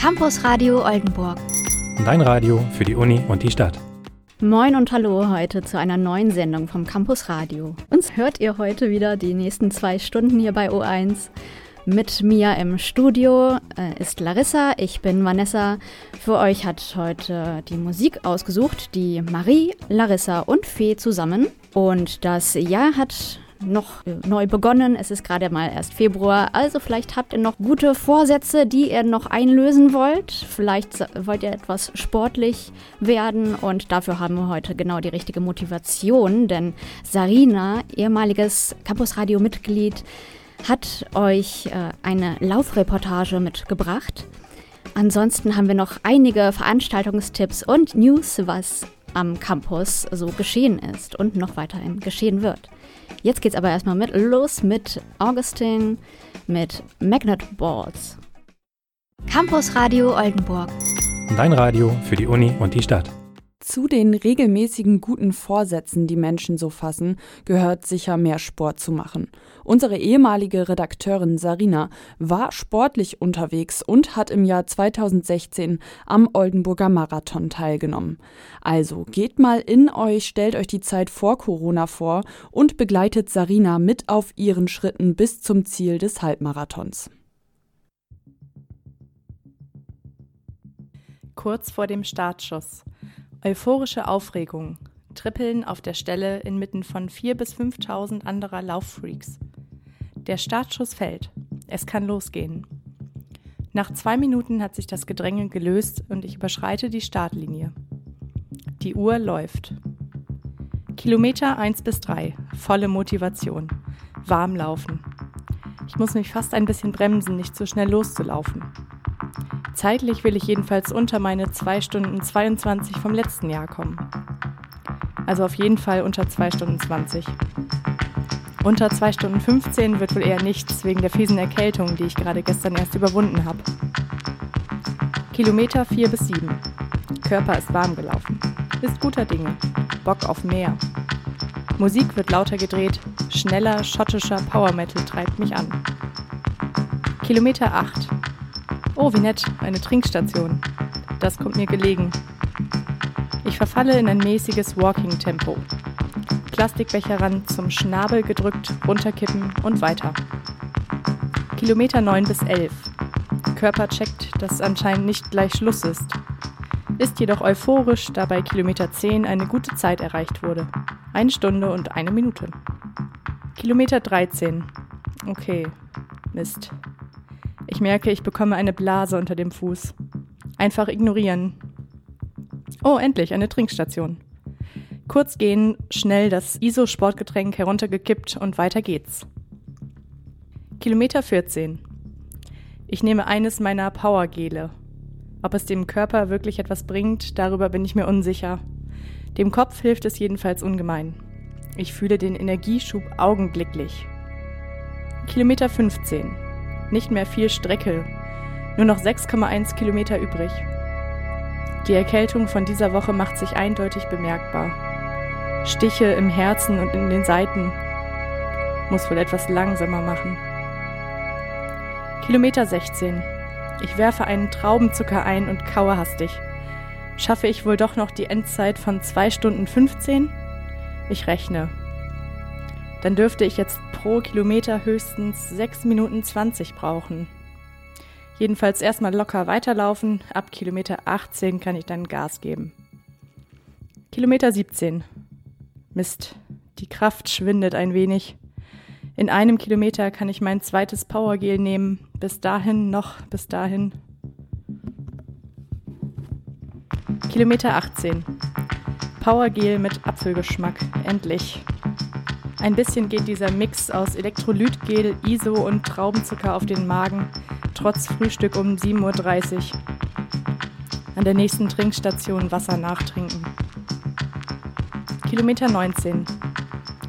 Campus Radio Oldenburg. Dein Radio für die Uni und die Stadt. Moin und hallo heute zu einer neuen Sendung vom Campus Radio. Uns hört ihr heute wieder die nächsten zwei Stunden hier bei O1. Mit mir im Studio äh, ist Larissa, ich bin Vanessa. Für euch hat heute die Musik ausgesucht, die Marie, Larissa und Fee zusammen. Und das Jahr hat noch äh, neu begonnen. Es ist gerade mal erst Februar. Also vielleicht habt ihr noch gute Vorsätze, die ihr noch einlösen wollt. Vielleicht wollt ihr etwas sportlich werden und dafür haben wir heute genau die richtige Motivation. Denn Sarina, ehemaliges Campusradio-Mitglied, hat euch äh, eine Laufreportage mitgebracht. Ansonsten haben wir noch einige Veranstaltungstipps und News, was am Campus so geschehen ist und noch weiterhin geschehen wird. Jetzt geht's aber erstmal mit los mit Augustin mit Magnet Balls. Campus Radio Oldenburg. Dein Radio für die Uni und die Stadt. Zu den regelmäßigen guten Vorsätzen, die Menschen so fassen, gehört sicher mehr Sport zu machen. Unsere ehemalige Redakteurin Sarina war sportlich unterwegs und hat im Jahr 2016 am Oldenburger Marathon teilgenommen. Also geht mal in euch, stellt euch die Zeit vor Corona vor und begleitet Sarina mit auf ihren Schritten bis zum Ziel des Halbmarathons. Kurz vor dem Startschuss. Euphorische Aufregung, Trippeln auf der Stelle inmitten von 4.000 bis 5.000 anderer Lauffreaks. Der Startschuss fällt. Es kann losgehen. Nach zwei Minuten hat sich das Gedränge gelöst und ich überschreite die Startlinie. Die Uhr läuft. Kilometer 1 bis 3, volle Motivation, warm laufen. Ich muss mich fast ein bisschen bremsen, nicht zu schnell loszulaufen. Zeitlich will ich jedenfalls unter meine 2 Stunden 22 vom letzten Jahr kommen. Also auf jeden Fall unter 2 Stunden 20. Unter 2 Stunden 15 wird wohl eher nichts wegen der fiesen Erkältung, die ich gerade gestern erst überwunden habe. Kilometer 4 bis 7. Körper ist warm gelaufen. Ist guter Dinge. Bock auf mehr. Musik wird lauter gedreht. Schneller schottischer Power Metal treibt mich an. Kilometer 8. Oh, wie nett, eine Trinkstation. Das kommt mir gelegen. Ich verfalle in ein mäßiges Walking-Tempo. Plastikbecher ran zum Schnabel gedrückt, runterkippen und weiter. Kilometer 9 bis 11. Körper checkt, dass anscheinend nicht gleich Schluss ist. Ist jedoch euphorisch, da bei Kilometer 10 eine gute Zeit erreicht wurde. Eine Stunde und eine Minute. Kilometer 13. Okay. Mist. Ich merke, ich bekomme eine Blase unter dem Fuß. Einfach ignorieren. Oh, endlich, eine Trinkstation. Kurz gehen, schnell das ISO-Sportgetränk heruntergekippt und weiter geht's. Kilometer 14. Ich nehme eines meiner Powergele. Ob es dem Körper wirklich etwas bringt, darüber bin ich mir unsicher. Dem Kopf hilft es jedenfalls ungemein. Ich fühle den Energieschub augenblicklich. Kilometer 15. Nicht mehr viel Strecke, nur noch 6,1 Kilometer übrig. Die Erkältung von dieser Woche macht sich eindeutig bemerkbar. Stiche im Herzen und in den Seiten. Muss wohl etwas langsamer machen. Kilometer 16. Ich werfe einen Traubenzucker ein und kaue hastig. Schaffe ich wohl doch noch die Endzeit von 2 Stunden 15? Ich rechne dann dürfte ich jetzt pro Kilometer höchstens 6 Minuten 20 brauchen. Jedenfalls erstmal locker weiterlaufen, ab Kilometer 18 kann ich dann Gas geben. Kilometer 17. Mist, die Kraft schwindet ein wenig. In einem Kilometer kann ich mein zweites Powergel nehmen. Bis dahin noch, bis dahin. Kilometer 18. Powergel mit Apfelgeschmack. Endlich. Ein bisschen geht dieser Mix aus Elektrolytgel, ISO und Traubenzucker auf den Magen, trotz Frühstück um 7.30 Uhr. An der nächsten Trinkstation Wasser nachtrinken. Kilometer 19.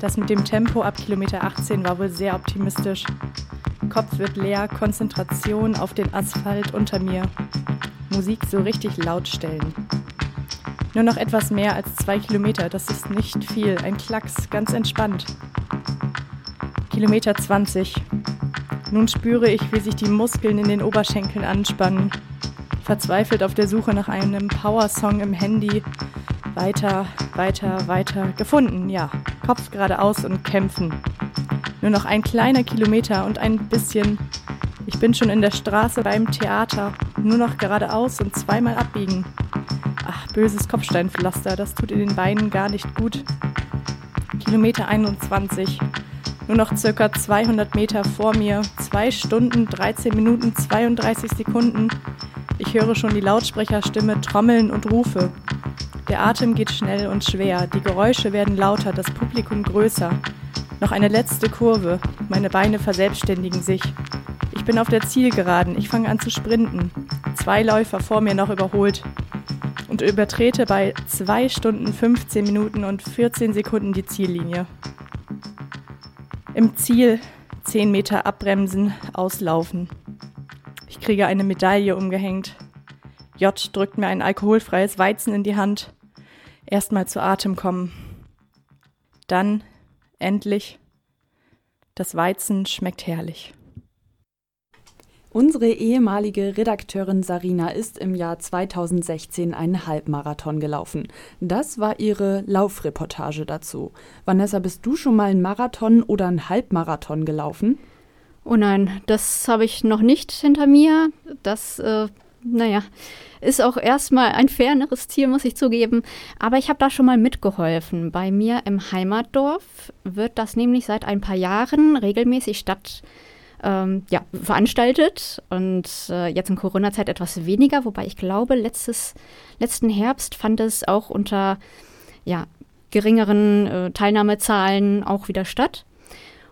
Das mit dem Tempo ab Kilometer 18 war wohl sehr optimistisch. Kopf wird leer, Konzentration auf den Asphalt unter mir. Musik so richtig laut stellen. Nur noch etwas mehr als zwei Kilometer, das ist nicht viel. Ein Klacks, ganz entspannt. Kilometer 20. Nun spüre ich, wie sich die Muskeln in den Oberschenkeln anspannen. verzweifelt auf der Suche nach einem Power-Song im Handy. Weiter, weiter, weiter. Gefunden, ja. Kopf geradeaus und kämpfen. Nur noch ein kleiner Kilometer und ein bisschen. Ich bin schon in der Straße beim Theater. Nur noch geradeaus und zweimal abbiegen. Ach, böses Kopfsteinpflaster, das tut in den Beinen gar nicht gut. Kilometer 21. Nur noch circa 200 Meter vor mir. 2 Stunden, 13 Minuten, 32 Sekunden. Ich höre schon die Lautsprecherstimme trommeln und rufe. Der Atem geht schnell und schwer. Die Geräusche werden lauter, das Publikum größer. Noch eine letzte Kurve. Meine Beine verselbstständigen sich. Ich bin auf der Zielgeraden. Ich fange an zu sprinten. Zwei Läufer vor mir noch überholt. Und übertrete bei 2 Stunden 15 Minuten und 14 Sekunden die Ziellinie. Im Ziel 10 Meter abbremsen, auslaufen. Ich kriege eine Medaille umgehängt. J drückt mir ein alkoholfreies Weizen in die Hand. Erstmal zu Atem kommen. Dann Endlich. Das Weizen schmeckt herrlich. Unsere ehemalige Redakteurin Sarina ist im Jahr 2016 einen Halbmarathon gelaufen. Das war ihre Laufreportage dazu. Vanessa, bist du schon mal einen Marathon oder einen Halbmarathon gelaufen? Oh nein, das habe ich noch nicht hinter mir. Das, äh, naja, ist auch erstmal ein ferneres Ziel, muss ich zugeben. Aber ich habe da schon mal mitgeholfen. Bei mir im Heimatdorf wird das nämlich seit ein paar Jahren regelmäßig statt. Ähm, ja, veranstaltet und äh, jetzt in Corona-Zeit etwas weniger, wobei ich glaube, letztes, letzten Herbst fand es auch unter ja, geringeren äh, Teilnahmezahlen auch wieder statt.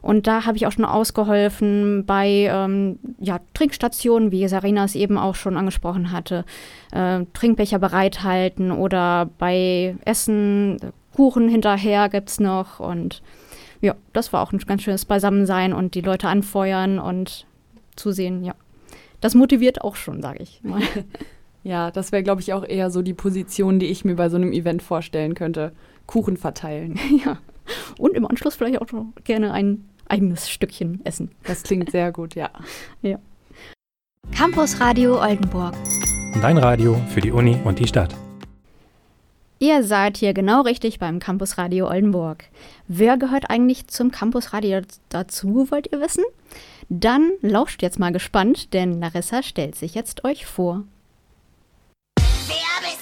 Und da habe ich auch schon ausgeholfen bei ähm, ja, Trinkstationen, wie Sarina es eben auch schon angesprochen hatte. Äh, Trinkbecher bereithalten oder bei Essen, Kuchen hinterher gibt es noch. Und ja, das war auch ein ganz schönes Beisammensein und die Leute anfeuern und zusehen, ja. Das motiviert auch schon, sage ich mal. Ja, das wäre, glaube ich, auch eher so die Position, die ich mir bei so einem Event vorstellen könnte. Kuchen verteilen. ja. Und im Anschluss vielleicht auch gerne ein eigenes Stückchen essen. Das klingt sehr gut, ja. ja. Campus Radio Oldenburg. Dein Radio für die Uni und die Stadt. Ihr seid hier genau richtig beim Campus Radio Oldenburg. Wer gehört eigentlich zum Campus Radio dazu, wollt ihr wissen? Dann lauscht jetzt mal gespannt, denn Larissa stellt sich jetzt euch vor. Wer bist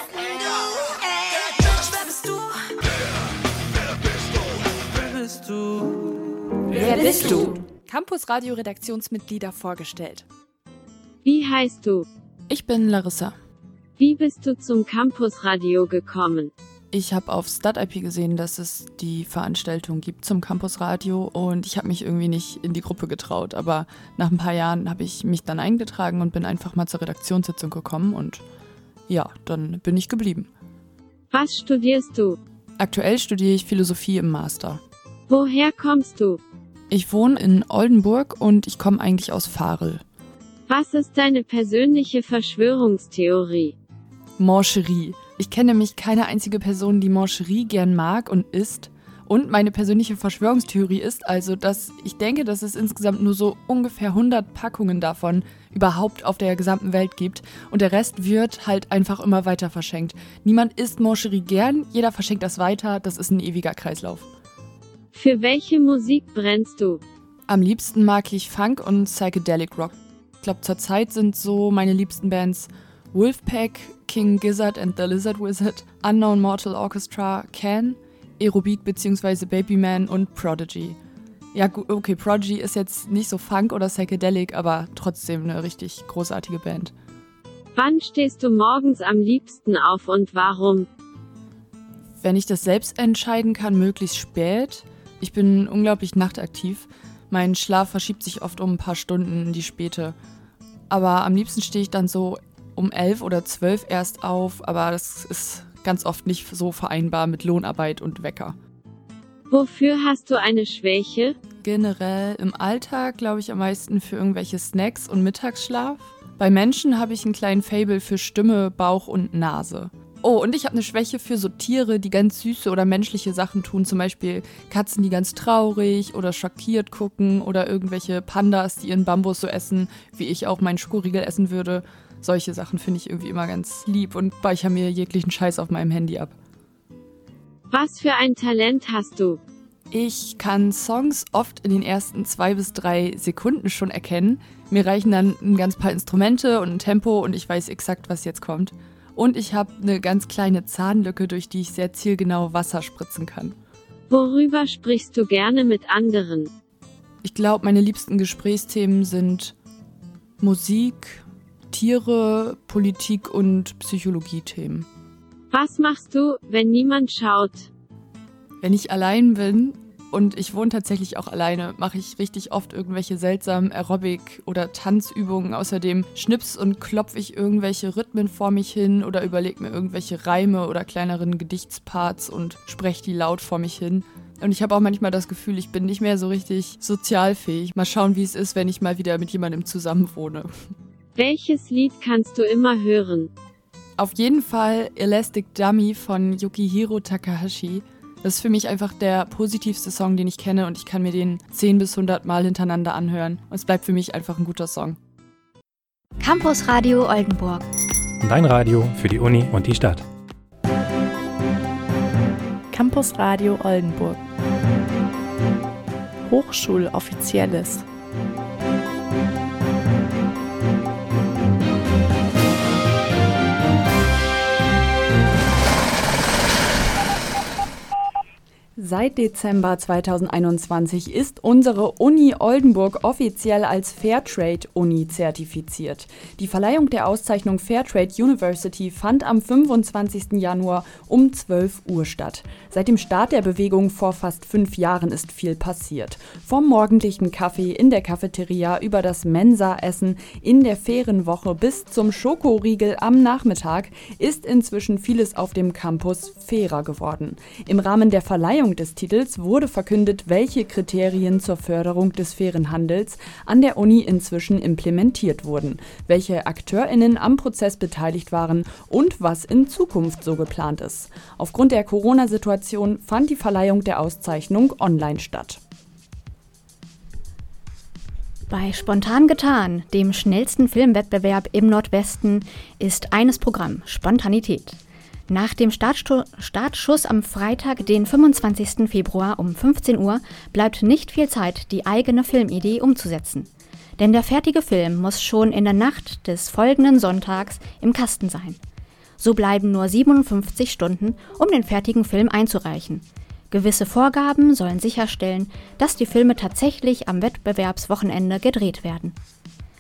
Wer bist du? Campus Radio Redaktionsmitglieder vorgestellt. Wie heißt du? Ich bin Larissa. Wie bist du zum Campus Radio gekommen? Ich habe auf StatIP gesehen, dass es die Veranstaltung gibt zum Campus Radio und ich habe mich irgendwie nicht in die Gruppe getraut. Aber nach ein paar Jahren habe ich mich dann eingetragen und bin einfach mal zur Redaktionssitzung gekommen und ja, dann bin ich geblieben. Was studierst du? Aktuell studiere ich Philosophie im Master. Woher kommst du? Ich wohne in Oldenburg und ich komme eigentlich aus Farel. Was ist deine persönliche Verschwörungstheorie? Mancherie. Ich kenne nämlich keine einzige Person, die Mancherie gern mag und isst. Und meine persönliche Verschwörungstheorie ist also, dass ich denke, dass es insgesamt nur so ungefähr 100 Packungen davon überhaupt auf der gesamten Welt gibt und der Rest wird halt einfach immer weiter verschenkt. Niemand isst Mancherie gern, jeder verschenkt das weiter, das ist ein ewiger Kreislauf. Für welche Musik brennst du? Am liebsten mag ich Funk und Psychedelic Rock. Ich glaube, zurzeit sind so meine liebsten Bands Wolfpack, King Gizzard and the Lizard Wizard, Unknown Mortal Orchestra, Can, Aerobeat bzw. Babyman und Prodigy. Ja, okay, Prodigy ist jetzt nicht so Funk oder Psychedelic, aber trotzdem eine richtig großartige Band. Wann stehst du morgens am liebsten auf und warum? Wenn ich das selbst entscheiden kann, möglichst spät. Ich bin unglaublich nachtaktiv. Mein Schlaf verschiebt sich oft um ein paar Stunden in die Späte. Aber am liebsten stehe ich dann so um elf oder zwölf erst auf, aber das ist ganz oft nicht so vereinbar mit Lohnarbeit und Wecker. Wofür hast du eine Schwäche? Generell im Alltag glaube ich am meisten für irgendwelche Snacks und Mittagsschlaf. Bei Menschen habe ich einen kleinen Fable für Stimme, Bauch und Nase. Oh, und ich habe eine Schwäche für so Tiere, die ganz süße oder menschliche Sachen tun. Zum Beispiel Katzen, die ganz traurig oder schockiert gucken oder irgendwelche Pandas, die ihren Bambus so essen, wie ich auch meinen Schokoriegel essen würde. Solche Sachen finde ich irgendwie immer ganz lieb und speichere mir jeglichen Scheiß auf meinem Handy ab. Was für ein Talent hast du? Ich kann Songs oft in den ersten zwei bis drei Sekunden schon erkennen. Mir reichen dann ein ganz paar Instrumente und ein Tempo und ich weiß exakt, was jetzt kommt. Und ich habe eine ganz kleine Zahnlücke, durch die ich sehr zielgenau Wasser spritzen kann. Worüber sprichst du gerne mit anderen? Ich glaube, meine liebsten Gesprächsthemen sind Musik, Tiere, Politik und Psychologiethemen. Was machst du, wenn niemand schaut? Wenn ich allein bin und ich wohne tatsächlich auch alleine, mache ich richtig oft irgendwelche seltsamen Aerobic- oder Tanzübungen. Außerdem schnips und klopfe ich irgendwelche Rhythmen vor mich hin oder überlege mir irgendwelche Reime oder kleineren Gedichtsparts und spreche die laut vor mich hin. Und ich habe auch manchmal das Gefühl, ich bin nicht mehr so richtig sozialfähig. Mal schauen, wie es ist, wenn ich mal wieder mit jemandem zusammenwohne. Welches Lied kannst du immer hören? Auf jeden Fall Elastic Dummy von Yukihiro Takahashi. Das ist für mich einfach der positivste Song, den ich kenne und ich kann mir den 10 bis 100 Mal hintereinander anhören. Und es bleibt für mich einfach ein guter Song. Campus Radio Oldenburg. Dein Radio für die Uni und die Stadt. Campus Radio Oldenburg. Hochschuloffizielles. Seit Dezember 2021 ist unsere Uni Oldenburg offiziell als Fairtrade-Uni zertifiziert. Die Verleihung der Auszeichnung Fairtrade University fand am 25. Januar um 12 Uhr statt. Seit dem Start der Bewegung vor fast fünf Jahren ist viel passiert. Vom morgendlichen Kaffee in der Cafeteria über das Mensa-Essen in der Ferienwoche bis zum Schokoriegel am Nachmittag ist inzwischen vieles auf dem Campus fairer geworden. Im Rahmen der Verleihung des Titels wurde verkündet, welche Kriterien zur Förderung des fairen Handels an der Uni inzwischen implementiert wurden, welche AkteurInnen am Prozess beteiligt waren und was in Zukunft so geplant ist. Aufgrund der Corona-Situation fand die Verleihung der Auszeichnung online statt. Bei Spontan getan, dem schnellsten Filmwettbewerb im Nordwesten, ist eines Programm Spontanität. Nach dem Startstu Startschuss am Freitag, den 25. Februar um 15 Uhr, bleibt nicht viel Zeit, die eigene Filmidee umzusetzen. Denn der fertige Film muss schon in der Nacht des folgenden Sonntags im Kasten sein. So bleiben nur 57 Stunden, um den fertigen Film einzureichen. Gewisse Vorgaben sollen sicherstellen, dass die Filme tatsächlich am Wettbewerbswochenende gedreht werden.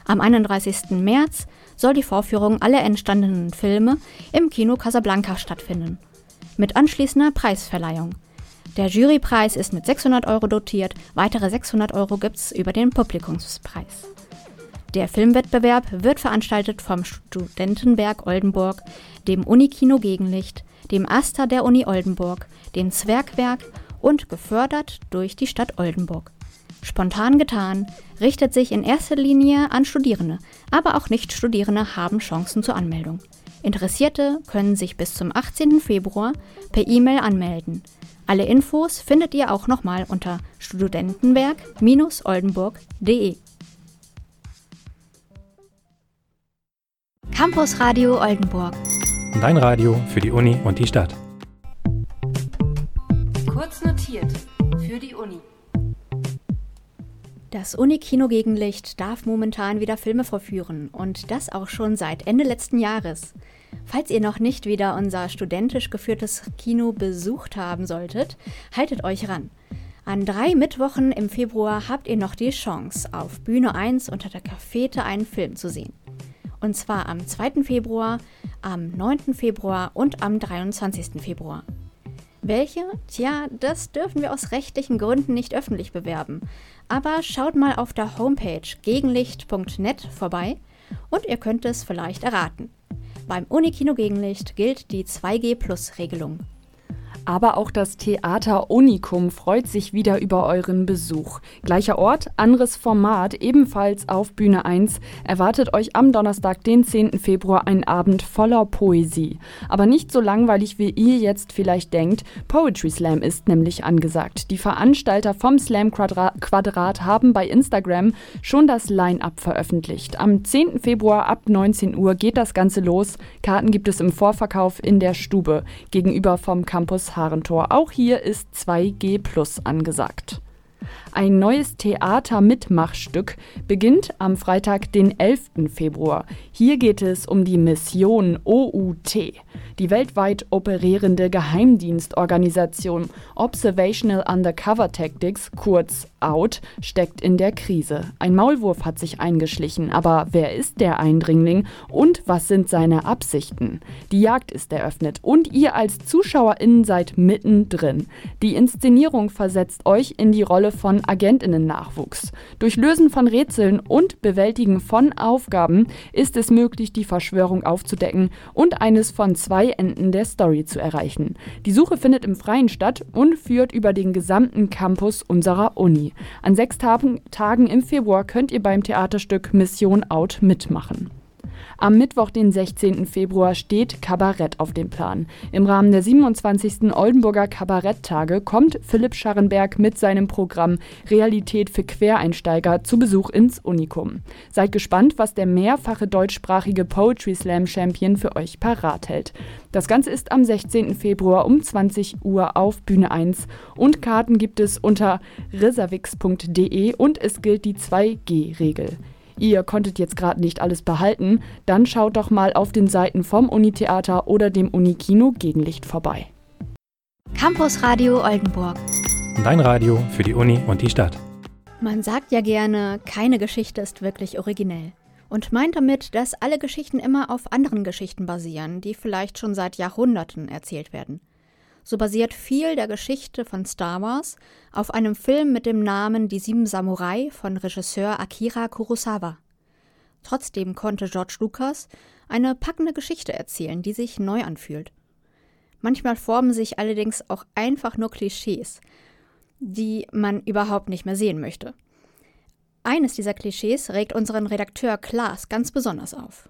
Am 31. März soll die Vorführung aller entstandenen Filme im Kino Casablanca stattfinden. Mit anschließender Preisverleihung. Der Jurypreis ist mit 600 Euro dotiert, weitere 600 Euro gibt's über den Publikumspreis. Der Filmwettbewerb wird veranstaltet vom Studentenwerk Oldenburg, dem Unikino Gegenlicht, dem Asta der Uni Oldenburg, dem Zwergwerk und gefördert durch die Stadt Oldenburg. Spontan getan richtet sich in erster Linie an Studierende, aber auch Nicht-Studierende haben Chancen zur Anmeldung. Interessierte können sich bis zum 18. Februar per E-Mail anmelden. Alle Infos findet ihr auch nochmal unter studentenwerk-oldenburg.de. Campus Radio Oldenburg. Dein Radio für die Uni und die Stadt. Kurz notiert für die Uni. Das Unikino Gegenlicht darf momentan wieder Filme vorführen und das auch schon seit Ende letzten Jahres. Falls ihr noch nicht wieder unser studentisch geführtes Kino besucht haben solltet, haltet euch ran. An drei Mittwochen im Februar habt ihr noch die Chance, auf Bühne 1 unter der Cafete einen Film zu sehen. Und zwar am 2. Februar, am 9. Februar und am 23. Februar. Welche? Tja, das dürfen wir aus rechtlichen Gründen nicht öffentlich bewerben. Aber schaut mal auf der Homepage gegenlicht.net vorbei und ihr könnt es vielleicht erraten. Beim Unikino Gegenlicht gilt die 2G-Plus-Regelung. Aber auch das Theater Unicum freut sich wieder über euren Besuch. Gleicher Ort, anderes Format, ebenfalls auf Bühne 1, erwartet euch am Donnerstag, den 10. Februar, ein Abend voller Poesie. Aber nicht so langweilig, wie ihr jetzt vielleicht denkt. Poetry Slam ist nämlich angesagt. Die Veranstalter vom Slam Quadrat haben bei Instagram schon das Line-Up veröffentlicht. Am 10. Februar ab 19 Uhr geht das Ganze los. Karten gibt es im Vorverkauf in der Stube gegenüber vom Campus Harentor. Auch hier ist 2G Plus angesagt. Ein neues Theater-Mitmachstück beginnt am Freitag, den 11. Februar. Hier geht es um die Mission OUT, die weltweit operierende Geheimdienstorganisation Observational Undercover Tactics, kurz OUT, steckt in der Krise. Ein Maulwurf hat sich eingeschlichen, aber wer ist der Eindringling und was sind seine Absichten? Die Jagd ist eröffnet und ihr als ZuschauerInnen seid mittendrin. Die Inszenierung versetzt euch in die Rolle von Agentinnen-Nachwuchs. Durch Lösen von Rätseln und Bewältigen von Aufgaben ist es möglich, die Verschwörung aufzudecken und eines von zwei Enden der Story zu erreichen. Die Suche findet im Freien statt und führt über den gesamten Campus unserer Uni. An sechs Tagen im Februar könnt ihr beim Theaterstück Mission Out mitmachen. Am Mittwoch, den 16. Februar, steht Kabarett auf dem Plan. Im Rahmen der 27. Oldenburger Kabaretttage kommt Philipp Scharrenberg mit seinem Programm Realität für Quereinsteiger zu Besuch ins Unikum. Seid gespannt, was der mehrfache deutschsprachige Poetry Slam Champion für euch parat hält. Das Ganze ist am 16. Februar um 20 Uhr auf Bühne 1 und Karten gibt es unter reservix.de und es gilt die 2G-Regel ihr konntet jetzt gerade nicht alles behalten, dann schaut doch mal auf den Seiten vom Unitheater oder dem Unikino Gegenlicht vorbei. Campus Radio Oldenburg. Dein Radio für die Uni und die Stadt. Man sagt ja gerne, keine Geschichte ist wirklich originell. Und meint damit, dass alle Geschichten immer auf anderen Geschichten basieren, die vielleicht schon seit Jahrhunderten erzählt werden so basiert viel der Geschichte von Star Wars auf einem Film mit dem Namen Die Sieben Samurai von Regisseur Akira Kurosawa. Trotzdem konnte George Lucas eine packende Geschichte erzählen, die sich neu anfühlt. Manchmal formen sich allerdings auch einfach nur Klischees, die man überhaupt nicht mehr sehen möchte. Eines dieser Klischees regt unseren Redakteur Klaas ganz besonders auf.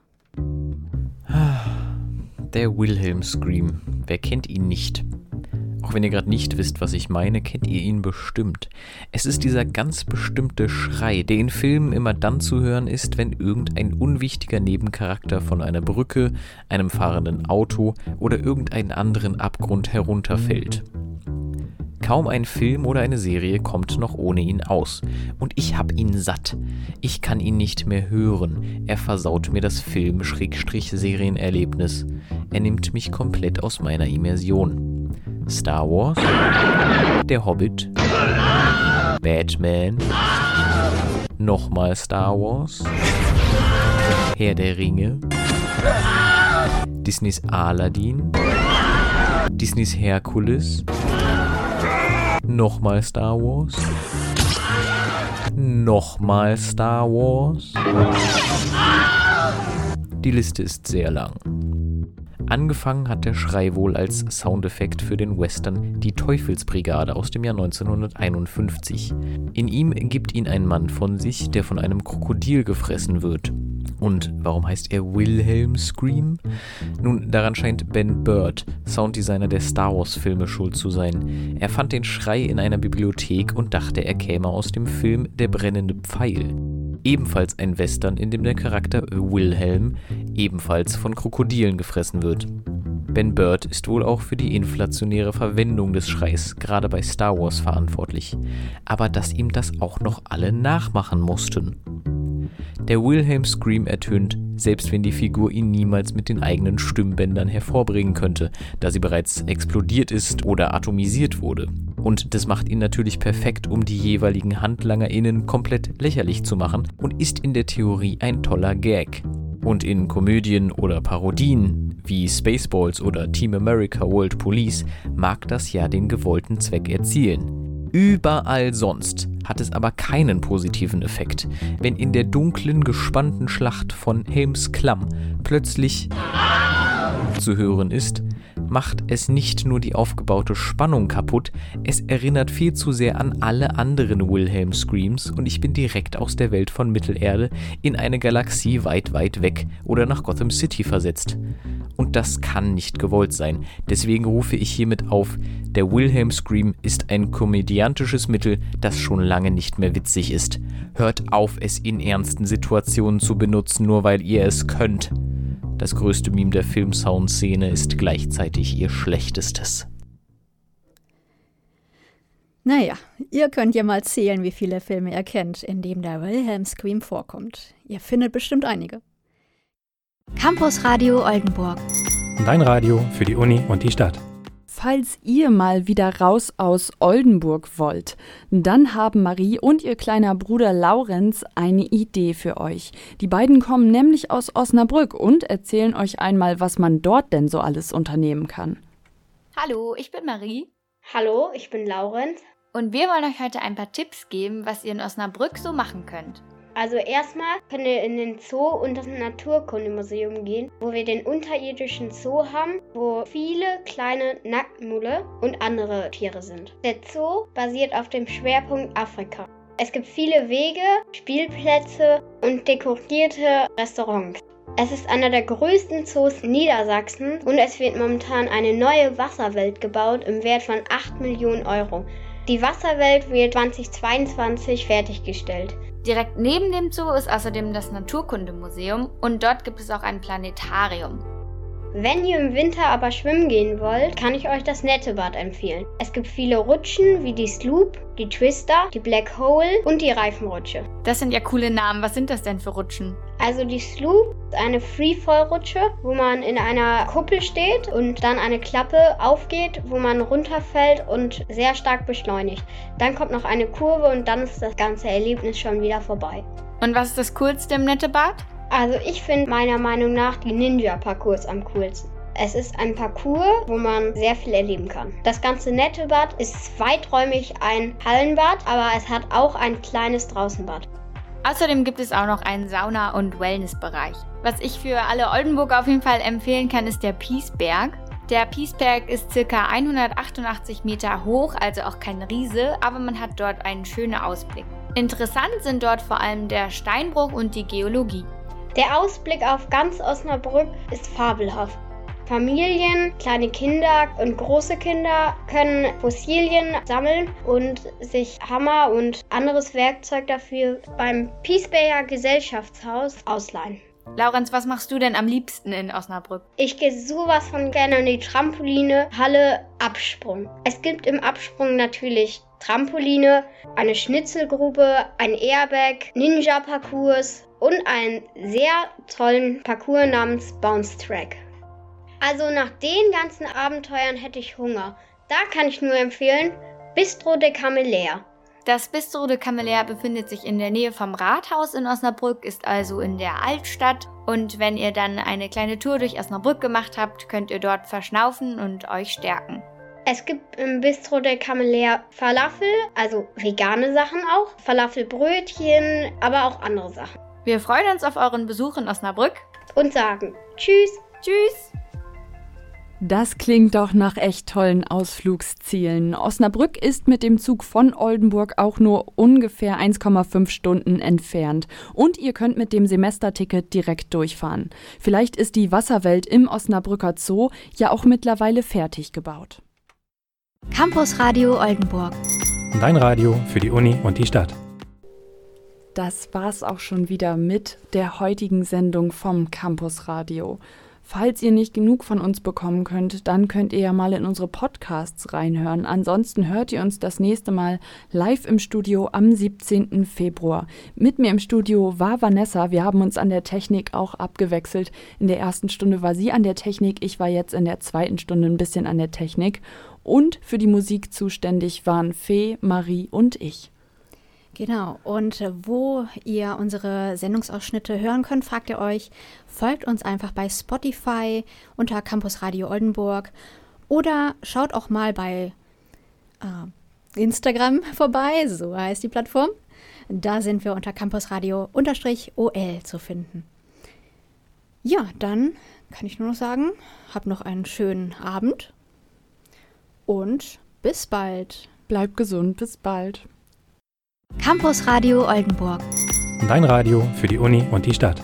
Der Wilhelm Scream. Wer kennt ihn nicht? Auch wenn ihr gerade nicht wisst, was ich meine, kennt ihr ihn bestimmt. Es ist dieser ganz bestimmte Schrei, der in Filmen immer dann zu hören ist, wenn irgendein unwichtiger Nebencharakter von einer Brücke, einem fahrenden Auto oder irgendeinen anderen Abgrund herunterfällt. Kaum ein Film oder eine Serie kommt noch ohne ihn aus. Und ich hab ihn satt. Ich kann ihn nicht mehr hören. Er versaut mir das Film-Serienerlebnis. Er nimmt mich komplett aus meiner Immersion. Star Wars, Der Hobbit, Batman, nochmal Star Wars, Herr der Ringe, Disneys Aladdin, Disneys Herkules, nochmal Star Wars, nochmal Star Wars. Die Liste ist sehr lang. Angefangen hat der Schrei wohl als Soundeffekt für den Western Die Teufelsbrigade aus dem Jahr 1951. In ihm gibt ihn ein Mann von sich, der von einem Krokodil gefressen wird. Und warum heißt er Wilhelm Scream? Nun, daran scheint Ben Bird, Sounddesigner der Star Wars-Filme, schuld zu sein. Er fand den Schrei in einer Bibliothek und dachte, er käme aus dem Film Der brennende Pfeil ebenfalls ein Western, in dem der Charakter Wilhelm ebenfalls von Krokodilen gefressen wird. Ben Bird ist wohl auch für die inflationäre Verwendung des Schreis gerade bei Star Wars verantwortlich, aber dass ihm das auch noch alle nachmachen mussten. Der Wilhelm Scream ertönt, selbst wenn die Figur ihn niemals mit den eigenen Stimmbändern hervorbringen könnte, da sie bereits explodiert ist oder atomisiert wurde. Und das macht ihn natürlich perfekt, um die jeweiligen HandlangerInnen komplett lächerlich zu machen und ist in der Theorie ein toller Gag. Und in Komödien oder Parodien wie Spaceballs oder Team America World Police mag das ja den gewollten Zweck erzielen. Überall sonst hat es aber keinen positiven Effekt, wenn in der dunklen, gespannten Schlacht von Helms Klamm plötzlich zu hören ist, macht es nicht nur die aufgebaute Spannung kaputt, es erinnert viel zu sehr an alle anderen Wilhelm Screams und ich bin direkt aus der Welt von Mittelerde in eine Galaxie weit, weit weg oder nach Gotham City versetzt. Und das kann nicht gewollt sein. Deswegen rufe ich hiermit auf, der Wilhelm Scream ist ein komödiantisches Mittel, das schon lange nicht mehr witzig ist. Hört auf, es in ernsten Situationen zu benutzen, nur weil ihr es könnt. Das größte Meme der Filmsound-Szene ist gleichzeitig ihr schlechtestes. Naja, ihr könnt ja mal zählen, wie viele Filme ihr kennt, in dem der Wilhelm Scream vorkommt. Ihr findet bestimmt einige. Campus Radio Oldenburg. Dein Radio für die Uni und die Stadt. Falls ihr mal wieder raus aus Oldenburg wollt, dann haben Marie und ihr kleiner Bruder Laurenz eine Idee für euch. Die beiden kommen nämlich aus Osnabrück und erzählen euch einmal, was man dort denn so alles unternehmen kann. Hallo, ich bin Marie. Hallo, ich bin Laurenz. Und wir wollen euch heute ein paar Tipps geben, was ihr in Osnabrück so machen könnt. Also erstmal können wir in den Zoo und das Naturkundemuseum gehen, wo wir den unterirdischen Zoo haben, wo viele kleine Nacktmulle und andere Tiere sind. Der Zoo basiert auf dem Schwerpunkt Afrika. Es gibt viele Wege, Spielplätze und dekorierte Restaurants. Es ist einer der größten Zoos Niedersachsen und es wird momentan eine neue Wasserwelt gebaut im Wert von 8 Millionen Euro. Die Wasserwelt wird 2022 fertiggestellt. Direkt neben dem Zoo ist außerdem das Naturkundemuseum und dort gibt es auch ein Planetarium. Wenn ihr im Winter aber schwimmen gehen wollt, kann ich euch das Nettebad empfehlen. Es gibt viele Rutschen wie die Sloop, die Twister, die Black Hole und die Reifenrutsche. Das sind ja coole Namen. Was sind das denn für Rutschen? Also die Sloop ist eine Freefall-Rutsche, wo man in einer Kuppel steht und dann eine Klappe aufgeht, wo man runterfällt und sehr stark beschleunigt. Dann kommt noch eine Kurve und dann ist das ganze Erlebnis schon wieder vorbei. Und was ist das Coolste im Nettebad? Also ich finde meiner Meinung nach die Ninja-Parcours am coolsten. Es ist ein Parcours, wo man sehr viel erleben kann. Das ganze Nettebad ist weiträumig ein Hallenbad, aber es hat auch ein kleines Draußenbad. Außerdem gibt es auch noch einen Sauna- und Wellnessbereich. Was ich für alle Oldenburger auf jeden Fall empfehlen kann, ist der Piesberg. Der Piesberg ist ca. 188 Meter hoch, also auch kein Riese, aber man hat dort einen schönen Ausblick. Interessant sind dort vor allem der Steinbruch und die Geologie. Der Ausblick auf ganz Osnabrück ist fabelhaft. Familien, kleine Kinder und große Kinder können Fossilien sammeln und sich Hammer und anderes Werkzeug dafür beim Piesbayer Gesellschaftshaus ausleihen. Laurenz, was machst du denn am liebsten in Osnabrück? Ich gehe sowas von gerne in die Trampoline, Halle, Absprung. Es gibt im Absprung natürlich Trampoline, eine Schnitzelgrube, ein Airbag, Ninja-Parcours und einen sehr tollen Parcours namens Bounce Track. Also nach den ganzen Abenteuern hätte ich Hunger. Da kann ich nur empfehlen, Bistro de Camelaire. Das Bistro de Camelaire befindet sich in der Nähe vom Rathaus in Osnabrück, ist also in der Altstadt. Und wenn ihr dann eine kleine Tour durch Osnabrück gemacht habt, könnt ihr dort verschnaufen und euch stärken. Es gibt im Bistro de Camelaire Falafel, also vegane Sachen auch, Falafelbrötchen, aber auch andere Sachen. Wir freuen uns auf euren Besuch in Osnabrück und sagen Tschüss. Tschüss. Das klingt doch nach echt tollen Ausflugszielen. Osnabrück ist mit dem Zug von Oldenburg auch nur ungefähr 1,5 Stunden entfernt. Und ihr könnt mit dem Semesterticket direkt durchfahren. Vielleicht ist die Wasserwelt im Osnabrücker Zoo ja auch mittlerweile fertig gebaut. Campus Radio Oldenburg. Dein Radio für die Uni und die Stadt. Das war's auch schon wieder mit der heutigen Sendung vom Campus Radio. Falls ihr nicht genug von uns bekommen könnt, dann könnt ihr ja mal in unsere Podcasts reinhören. Ansonsten hört ihr uns das nächste Mal live im Studio am 17. Februar. Mit mir im Studio war Vanessa. Wir haben uns an der Technik auch abgewechselt. In der ersten Stunde war sie an der Technik, ich war jetzt in der zweiten Stunde ein bisschen an der Technik. Und für die Musik zuständig waren Fee, Marie und ich. Genau, und wo ihr unsere Sendungsausschnitte hören könnt, fragt ihr euch, folgt uns einfach bei Spotify unter Campus Radio Oldenburg oder schaut auch mal bei äh, Instagram vorbei, so heißt die Plattform. Da sind wir unter Campus Radio-OL zu finden. Ja, dann kann ich nur noch sagen, hab noch einen schönen Abend und bis bald. Bleibt gesund, bis bald. Campus Radio Oldenburg. Dein Radio für die Uni und die Stadt.